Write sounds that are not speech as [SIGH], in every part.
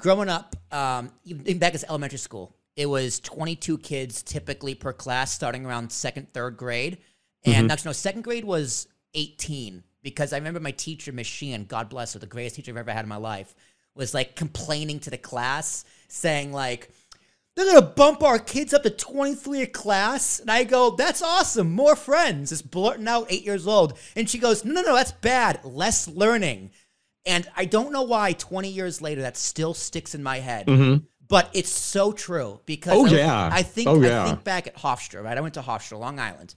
growing up, um, even back as elementary school, it was 22 kids typically per class, starting around second, third grade. And Mm-hmm. actually, no, second grade was 18 because I remember my teacher, Miss Sheehan, God bless her, the greatest teacher I've ever had in my life, was like complaining to the class, saying like, they're gonna bump our kids up to 23 a class. And I go, that's awesome, more friends. Just blurting out eight years old. And she goes, no, no, no, that's bad. Less learning. And I don't know why 20 years later that still sticks in my head. But it's so true because Mm-hmm. Oh, I, yeah. I think Oh, I think back at Hofstra, right? I went to Hofstra, Long Island,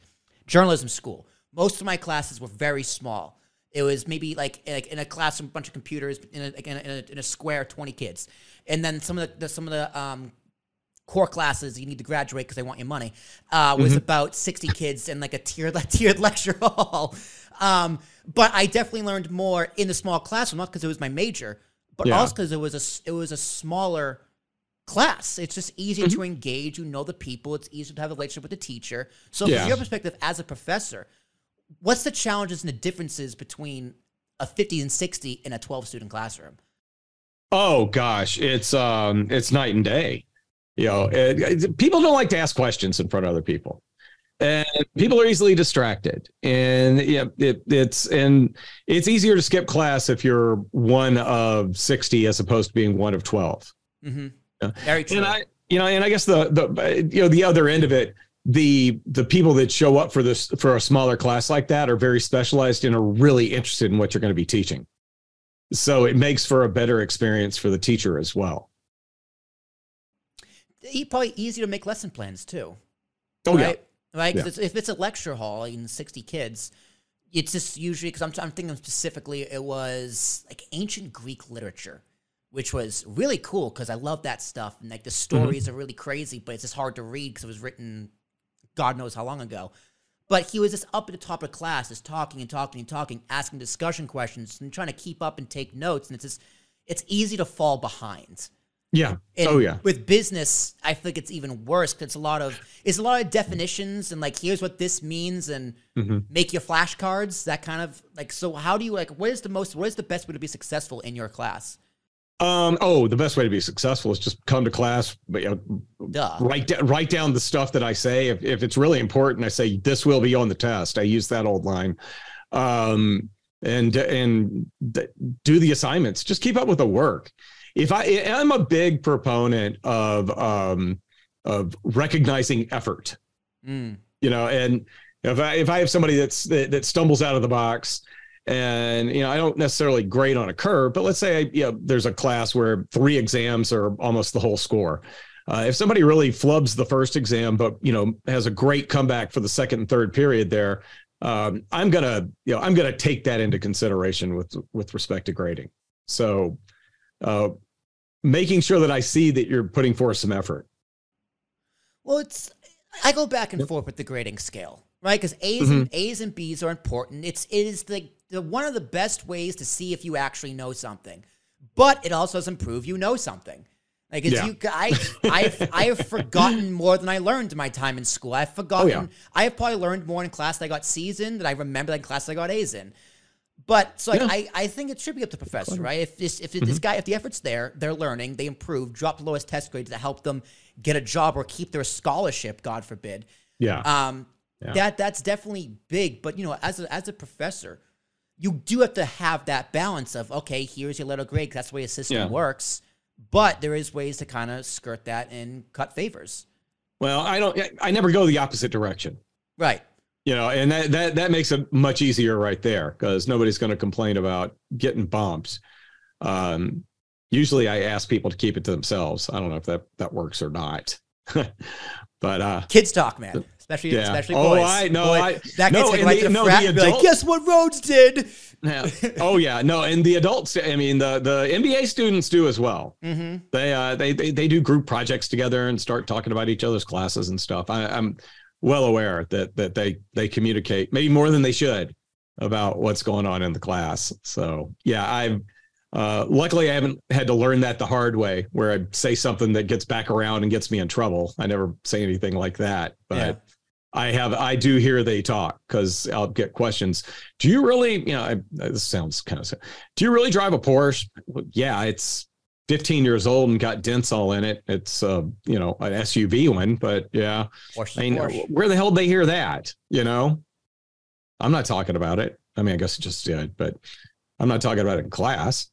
journalism school. Most of my classes were very small. It was maybe like like in a class, a bunch of computers in a, like in a, in a, in a square, twenty kids, and then some of the, the some of the um, core classes you need to graduate because they want your money uh, was about 60 kids in like a tiered [LAUGHS] tiered lecture hall um, but i definitely learned more in the small classroom not because it was my major but Yeah. also because it was a it was a smaller class it's just easier to engage you know the people it's easier to have a relationship with the teacher so Yeah. from your perspective as a professor what's the challenges and the differences between a 50 and 60 in a 12 student classroom Oh gosh, it's um, it's night and day. You know, it, it- people don't like to ask questions in front of other people, and people are easily distracted. And yeah, it, it's and it's easier to skip class if you're one of sixty as opposed to being one of twelve. mm-hmm. Yeah. very true And I, you know, and I guess the the you know the other end of it, the the people that show up for this for a smaller class like that are very specialized and are really interested in what you're going to be teaching. So it makes for a better experience for the teacher as well. Probably easier to make lesson plans too. Oh yeah. right? Right? 'Cause Yeah. it's, if it's a lecture hall and 60 kids, it's just usually, because I'm, I'm thinking specifically, it was like ancient Greek literature, which was really cool because I love that stuff. And like the Mm-hmm. stories are really crazy, but it's just hard to read because it was written God knows how long ago. But he was just up at the top of class, just talking and talking and talking, asking discussion questions and trying to keep up and take notes. And it's just, it's easy to fall behind. Yeah. And oh yeah. With business, I think it's even worse because it's a lot of it's a lot of definitions and like here's what this means and Mm-hmm. make your flashcards. That kind of like so. How do you like? What is the most? What is the best way to be successful in your class? Um. Oh, the best way to be successful is just come to class, but you know, write down write down the stuff that I say. If if it's really important, I say this will be on the test. I use that old line. Um. And and do the assignments. Just keep up with the work. If I I'm a big proponent of um of recognizing effort. Mm. you know and if i if i have somebody that's that, that stumbles out of the box and you know i don't necessarily grade on a curve but let's say you know there's a class where three exams are almost the whole score uh, if somebody really flubs the first exam but you know has a great comeback for the second and third period there um, i'm gonna you know i'm gonna take that into consideration with with respect to grading so uh, making sure that i see that you're putting forth some effort Well, it's I go back and forth with the grading scale, right? Because A's Mm-hmm. and A's and B's are important. It's it is the, the one of the best ways to see if you actually know something, but it also doesn't prove you know something. Like it's Yeah. you, I [LAUGHS] I've I have forgotten more than I learned in my time in school. I've forgotten. Oh, yeah. I have probably learned more in class that I got C's in than I remember in class that I got A's in. But so like, Yeah. I, I think it should be up to the professor, right? If this if this guy if the effort's there, they're learning, they improve, drop the lowest test grades to help them get a job or keep their scholarship, God forbid. yeah Um, Yeah. that that's definitely big. But you know, as a, as a professor, you do have to have that balance of okay, here's your little grade, that's the way a system Yeah. works. But there is ways to kind of skirt that and cut favors. Well, I don't. I never go the opposite direction. Right. You know, and that that that makes it much easier right there because nobody's going to complain about getting bumps. Um, usually, I ask people to keep it to themselves. I don't know if that that works or not, [LAUGHS] but uh, Kids talk, man. Especially Yeah. especially Oh, boys. I- know. I- that gets no, right the- to no, frat the be like, guess what Rhodes did? yeah. [LAUGHS] oh yeah, no, and the adults. I mean, the the MBA students do as well. Mm-hmm. They uh they they they do group projects together and start talking about each other's classes and stuff. I, I'm well aware that that they they communicate maybe more than they should about what's going on in the class. So yeah, I've uh, luckily I haven't had to learn that the hard way, where I say something that gets back around and gets me in trouble. I never say anything like that, but. Yeah. I have, I do hear they talk because I'll get questions. Do you really, you know, I, this sounds kind of, do you really drive a Porsche? Well, Yeah, it's 15 years old and got dents all in it. It's uh, you know, an SUV one, but yeah. Porsche, I mean, Porsche. where the hell did they hear that? You know? I'm not talking about it. I mean, I guess it just did, but I'm not talking about it in class.